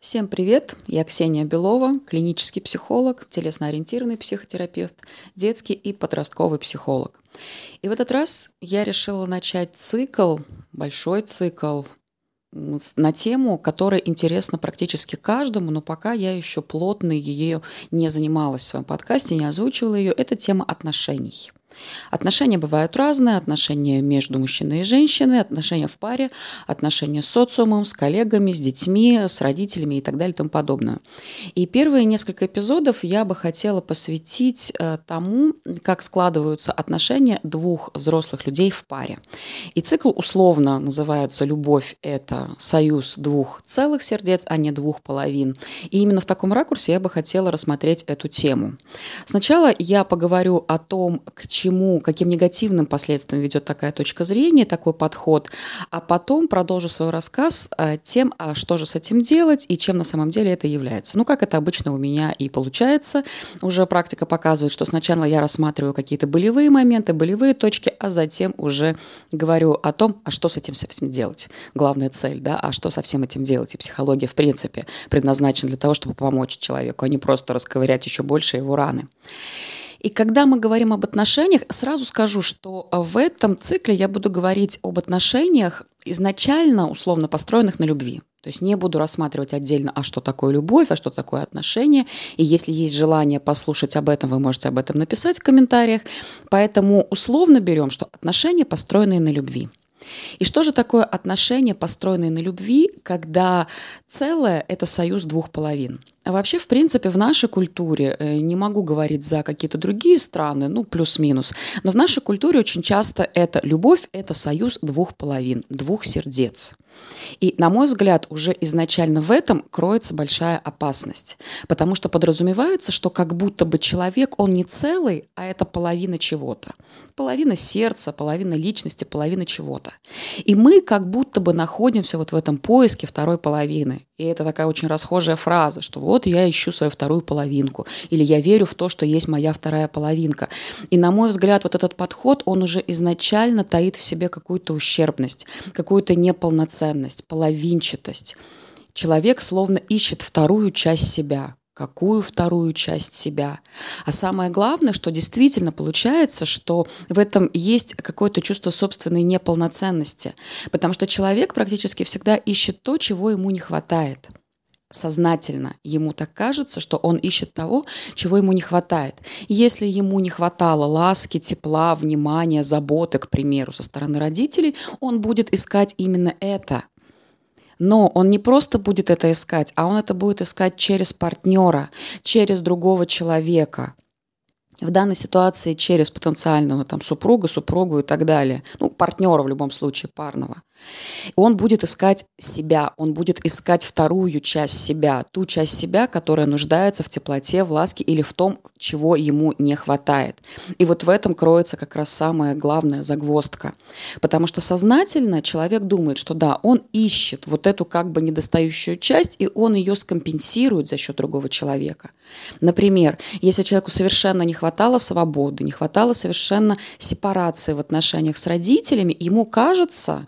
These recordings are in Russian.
Всем привет! Я Ксения Белова, клинический психолог, телесно-ориентированный психотерапевт, детский и подростковый психолог. И в этот раз я решила начать цикл, большой цикл на тему, которая интересна практически каждому, но пока я еще плотно ее не занималась в своем подкасте, не озвучивала ее. Это тема отношений. Отношения бывают разные, отношения между мужчиной и женщиной, отношения в паре, отношения с социумом, с коллегами, с детьми, с родителями и так далее и тому подобное. И первые несколько эпизодов я бы хотела посвятить э, тому, как складываются отношения двух взрослых людей в паре. И цикл условно называется «Любовь – это союз двух целых сердец, а не двух половин». И именно в таком ракурсе я бы хотела рассмотреть эту тему. Сначала я поговорю о том, к чему чему, каким негативным последствиям ведет такая точка зрения, такой подход, а потом продолжу свой рассказ э, тем, а что же с этим делать и чем на самом деле это является. Ну, как это обычно у меня и получается. Уже практика показывает, что сначала я рассматриваю какие-то болевые моменты, болевые точки, а затем уже говорю о том, а что с этим совсем делать. Главная цель, да, а что со всем этим делать. И психология, в принципе, предназначена для того, чтобы помочь человеку, а не просто расковырять еще больше его раны. И когда мы говорим об отношениях, сразу скажу, что в этом цикле я буду говорить об отношениях изначально условно построенных на любви. То есть не буду рассматривать отдельно, а что такое любовь, а что такое отношения. И если есть желание послушать об этом, вы можете об этом написать в комментариях. Поэтому условно берем, что отношения построенные на любви. И что же такое отношения, построенные на любви, когда целое – это союз двух половин? А вообще, в принципе, в нашей культуре, э, не могу говорить за какие-то другие страны, ну, плюс-минус, но в нашей культуре очень часто это любовь – это союз двух половин, двух сердец. И, на мой взгляд, уже изначально в этом кроется большая опасность, потому что подразумевается, что как будто бы человек, он не целый, а это половина чего-то. Половина сердца, половина личности, половина чего-то. И мы как будто бы находимся вот в этом поиске второй половины. И это такая очень расхожая фраза, что вот я ищу свою вторую половинку, или я верю в то, что есть моя вторая половинка. И, на мой взгляд, вот этот подход, он уже изначально таит в себе какую-то ущербность, какую-то неполноценность ценность, половинчатость. Человек словно ищет вторую часть себя. Какую вторую часть себя? А самое главное, что действительно получается, что в этом есть какое-то чувство собственной неполноценности. Потому что человек практически всегда ищет то, чего ему не хватает сознательно ему так кажется, что он ищет того, чего ему не хватает. Если ему не хватало ласки, тепла, внимания, заботы, к примеру, со стороны родителей, он будет искать именно это. Но он не просто будет это искать, а он это будет искать через партнера, через другого человека – в данной ситуации через потенциального там супруга, супругу и так далее, ну, партнера в любом случае парного. Он будет искать себя, он будет искать вторую часть себя, ту часть себя, которая нуждается в теплоте, в ласке или в том, чего ему не хватает. И вот в этом кроется как раз самая главная загвоздка. Потому что сознательно человек думает, что да, он ищет вот эту как бы недостающую часть, и он ее скомпенсирует за счет другого человека. Например, если человеку совершенно не хватало свободы, не хватало совершенно сепарации в отношениях с родителями, ему кажется,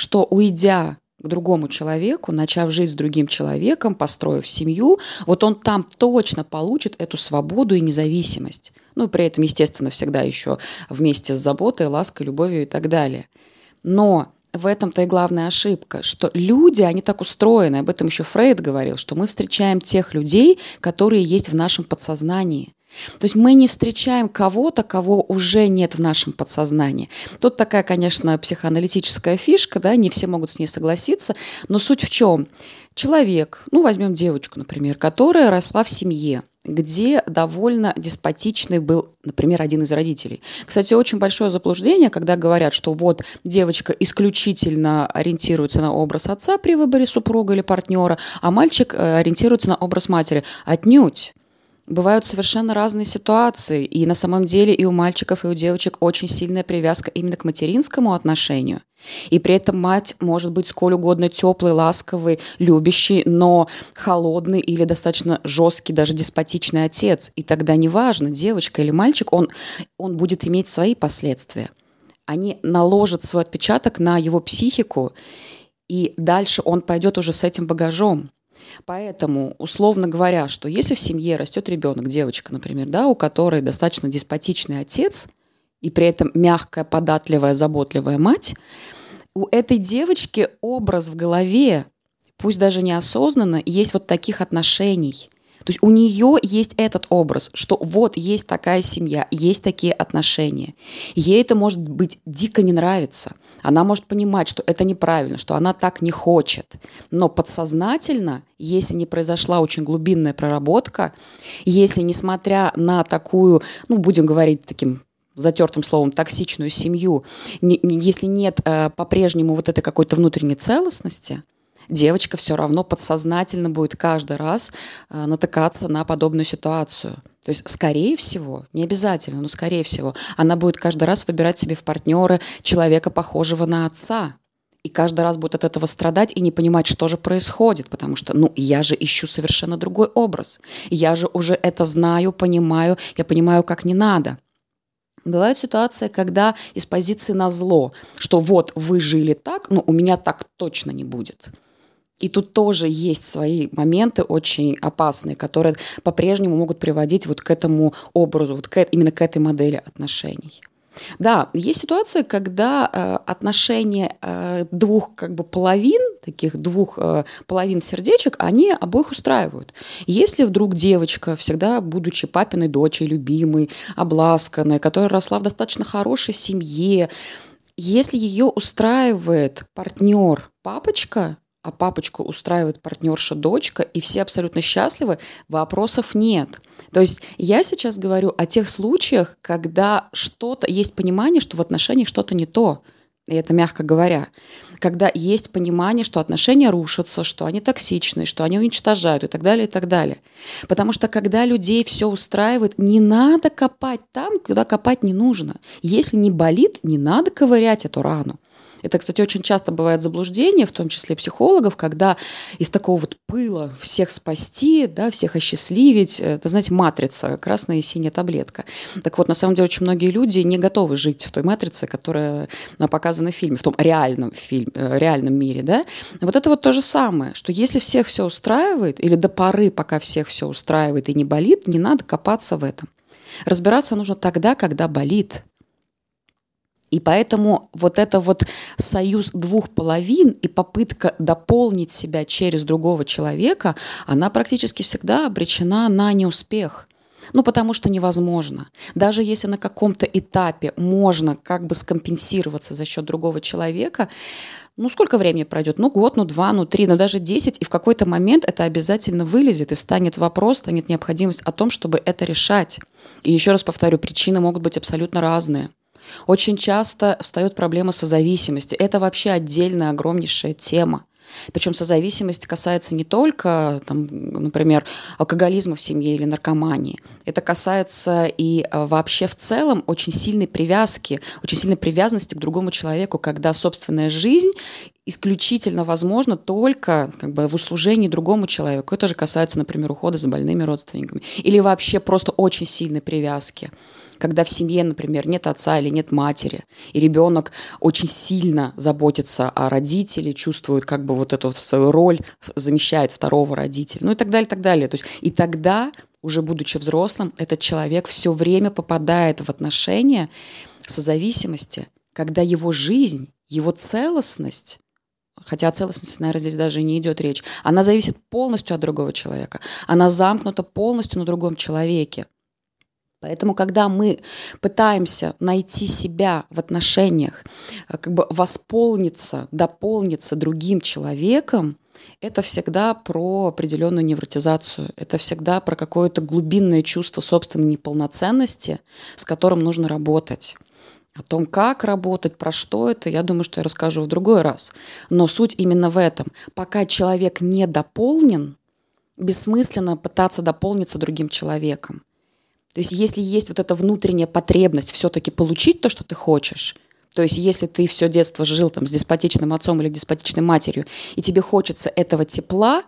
что уйдя к другому человеку, начав жить с другим человеком, построив семью, вот он там точно получит эту свободу и независимость. Ну и при этом, естественно, всегда еще вместе с заботой, лаской, любовью и так далее. Но в этом-то и главная ошибка, что люди, они так устроены, об этом еще Фрейд говорил, что мы встречаем тех людей, которые есть в нашем подсознании. То есть мы не встречаем кого-то, кого уже нет в нашем подсознании. Тут такая, конечно, психоаналитическая фишка, да, не все могут с ней согласиться, но суть в чем? Человек, ну, возьмем девочку, например, которая росла в семье, где довольно деспотичный был, например, один из родителей. Кстати, очень большое заблуждение, когда говорят, что вот девочка исключительно ориентируется на образ отца при выборе супруга или партнера, а мальчик э, ориентируется на образ матери. Отнюдь бывают совершенно разные ситуации, и на самом деле и у мальчиков, и у девочек очень сильная привязка именно к материнскому отношению. И при этом мать может быть сколь угодно теплый, ласковый, любящий, но холодный или достаточно жесткий, даже деспотичный отец. И тогда неважно, девочка или мальчик, он, он будет иметь свои последствия. Они наложат свой отпечаток на его психику, и дальше он пойдет уже с этим багажом. Поэтому, условно говоря, что если в семье растет ребенок, девочка, например, да, у которой достаточно деспотичный отец, и при этом мягкая, податливая, заботливая мать, у этой девочки образ в голове, пусть даже неосознанно, есть вот таких отношений – то есть у нее есть этот образ, что вот есть такая семья, есть такие отношения. Ей это может быть дико не нравится. Она может понимать, что это неправильно, что она так не хочет. Но подсознательно, если не произошла очень глубинная проработка, если несмотря на такую, ну, будем говорить таким затертым словом, токсичную семью, не, не, если нет э, по-прежнему вот этой какой-то внутренней целостности, девочка все равно подсознательно будет каждый раз э, натыкаться на подобную ситуацию. То есть, скорее всего, не обязательно, но скорее всего, она будет каждый раз выбирать себе в партнеры человека, похожего на отца. И каждый раз будет от этого страдать и не понимать, что же происходит, потому что, ну, я же ищу совершенно другой образ. Я же уже это знаю, понимаю, я понимаю, как не надо. Бывает ситуация, когда из позиции на зло, что вот вы жили так, но у меня так точно не будет. И тут тоже есть свои моменты очень опасные, которые по-прежнему могут приводить вот к этому образу, вот к, именно к этой модели отношений. Да, есть ситуация, когда э, отношения э, двух как бы половин, таких двух э, половин сердечек, они обоих устраивают. Если вдруг девочка, всегда будучи папиной дочей, любимой, обласканной, которая росла в достаточно хорошей семье, если ее устраивает партнер папочка, а папочку устраивает партнерша дочка, и все абсолютно счастливы, вопросов нет. То есть я сейчас говорю о тех случаях, когда что-то, есть понимание, что в отношениях что-то не то, и это мягко говоря, когда есть понимание, что отношения рушатся, что они токсичны, что они уничтожают и так далее, и так далее. Потому что когда людей все устраивает, не надо копать там, куда копать не нужно. Если не болит, не надо ковырять эту рану. Это, кстати, очень часто бывает заблуждение, в том числе психологов, когда из такого вот пыла всех спасти, да, всех осчастливить, это, знаете, матрица, красная и синяя таблетка. Так вот, на самом деле, очень многие люди не готовы жить в той матрице, которая показана в фильме, в том реальном, фильме, э, реальном мире, да. Вот это вот то же самое, что если всех все устраивает, или до поры, пока всех все устраивает и не болит, не надо копаться в этом. Разбираться нужно тогда, когда болит. И поэтому вот это вот союз двух половин и попытка дополнить себя через другого человека, она практически всегда обречена на неуспех. Ну, потому что невозможно. Даже если на каком-то этапе можно как бы скомпенсироваться за счет другого человека, ну, сколько времени пройдет? Ну, год, ну, два, ну, три, ну, даже десять, и в какой-то момент это обязательно вылезет, и встанет вопрос, станет необходимость о том, чтобы это решать. И еще раз повторю, причины могут быть абсолютно разные. Очень часто встает проблема созависимости. Это вообще отдельная огромнейшая тема. Причем созависимость касается не только, там, например, алкоголизма в семье или наркомании. Это касается и а, вообще в целом очень сильной привязки, очень сильной привязанности к другому человеку, когда собственная жизнь исключительно возможно только как бы, в услужении другому человеку. Это же касается, например, ухода за больными родственниками. Или вообще просто очень сильной привязки когда в семье, например, нет отца или нет матери, и ребенок очень сильно заботится о родителе, чувствует как бы вот эту вот свою роль, замещает второго родителя, ну и так далее, так далее. То есть и тогда, уже будучи взрослым, этот человек все время попадает в отношения созависимости, когда его жизнь, его целостность хотя о целостности, наверное, здесь даже не идет речь, она зависит полностью от другого человека. Она замкнута полностью на другом человеке. Поэтому, когда мы пытаемся найти себя в отношениях, э, как бы восполниться, дополниться другим человеком, это всегда про определенную невротизацию, это всегда про какое-то глубинное чувство собственной неполноценности, с которым нужно работать. О том, как работать, про что это, я думаю, что я расскажу в другой раз. Но суть именно в этом. Пока человек не дополнен, бессмысленно пытаться дополниться другим человеком. То есть если есть вот эта внутренняя потребность все-таки получить то, что ты хочешь, то есть если ты все детство жил там с деспотичным отцом или деспотичной матерью, и тебе хочется этого тепла,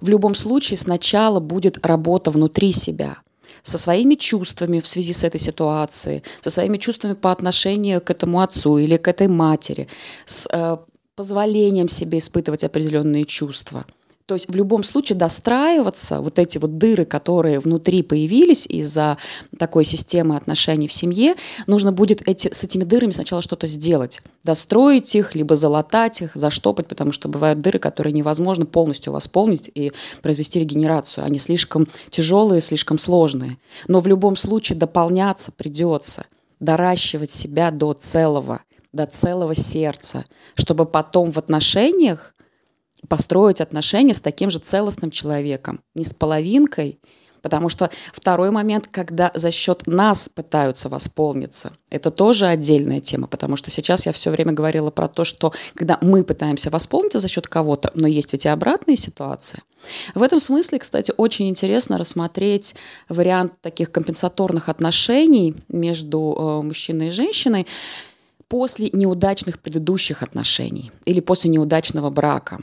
в любом случае сначала будет работа внутри себя со своими чувствами в связи с этой ситуацией, со своими чувствами по отношению к этому отцу или к этой матери, с э, позволением себе испытывать определенные чувства. То есть в любом случае достраиваться, вот эти вот дыры, которые внутри появились из-за такой системы отношений в семье, нужно будет эти, с этими дырами сначала что-то сделать. Достроить их, либо залатать их, заштопать, потому что бывают дыры, которые невозможно полностью восполнить и произвести регенерацию. Они слишком тяжелые, слишком сложные. Но в любом случае дополняться придется, доращивать себя до целого, до целого сердца, чтобы потом в отношениях построить отношения с таким же целостным человеком, не с половинкой, Потому что второй момент, когда за счет нас пытаются восполниться, это тоже отдельная тема, потому что сейчас я все время говорила про то, что когда мы пытаемся восполниться за счет кого-то, но есть ведь и обратные ситуации. В этом смысле, кстати, очень интересно рассмотреть вариант таких компенсаторных отношений между э, мужчиной и женщиной после неудачных предыдущих отношений или после неудачного брака.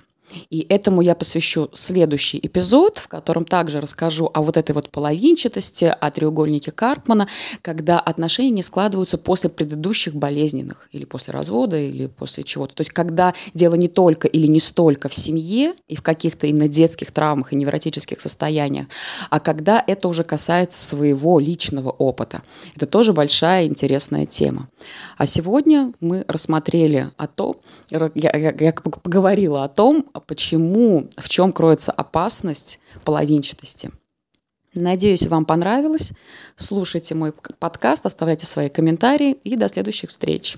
И этому я посвящу следующий эпизод, в котором также расскажу о вот этой вот половинчатости, о треугольнике Карпмана, когда отношения не складываются после предыдущих болезненных, или после развода, или после чего-то. То есть когда дело не только или не столько в семье и в каких-то именно детских травмах и невротических состояниях, а когда это уже касается своего личного опыта. Это тоже большая интересная тема. А сегодня мы рассмотрели о том, я, я, я поговорила о том, почему, в чем кроется опасность половинчатости. Надеюсь, вам понравилось. Слушайте мой подкаст, оставляйте свои комментарии и до следующих встреч.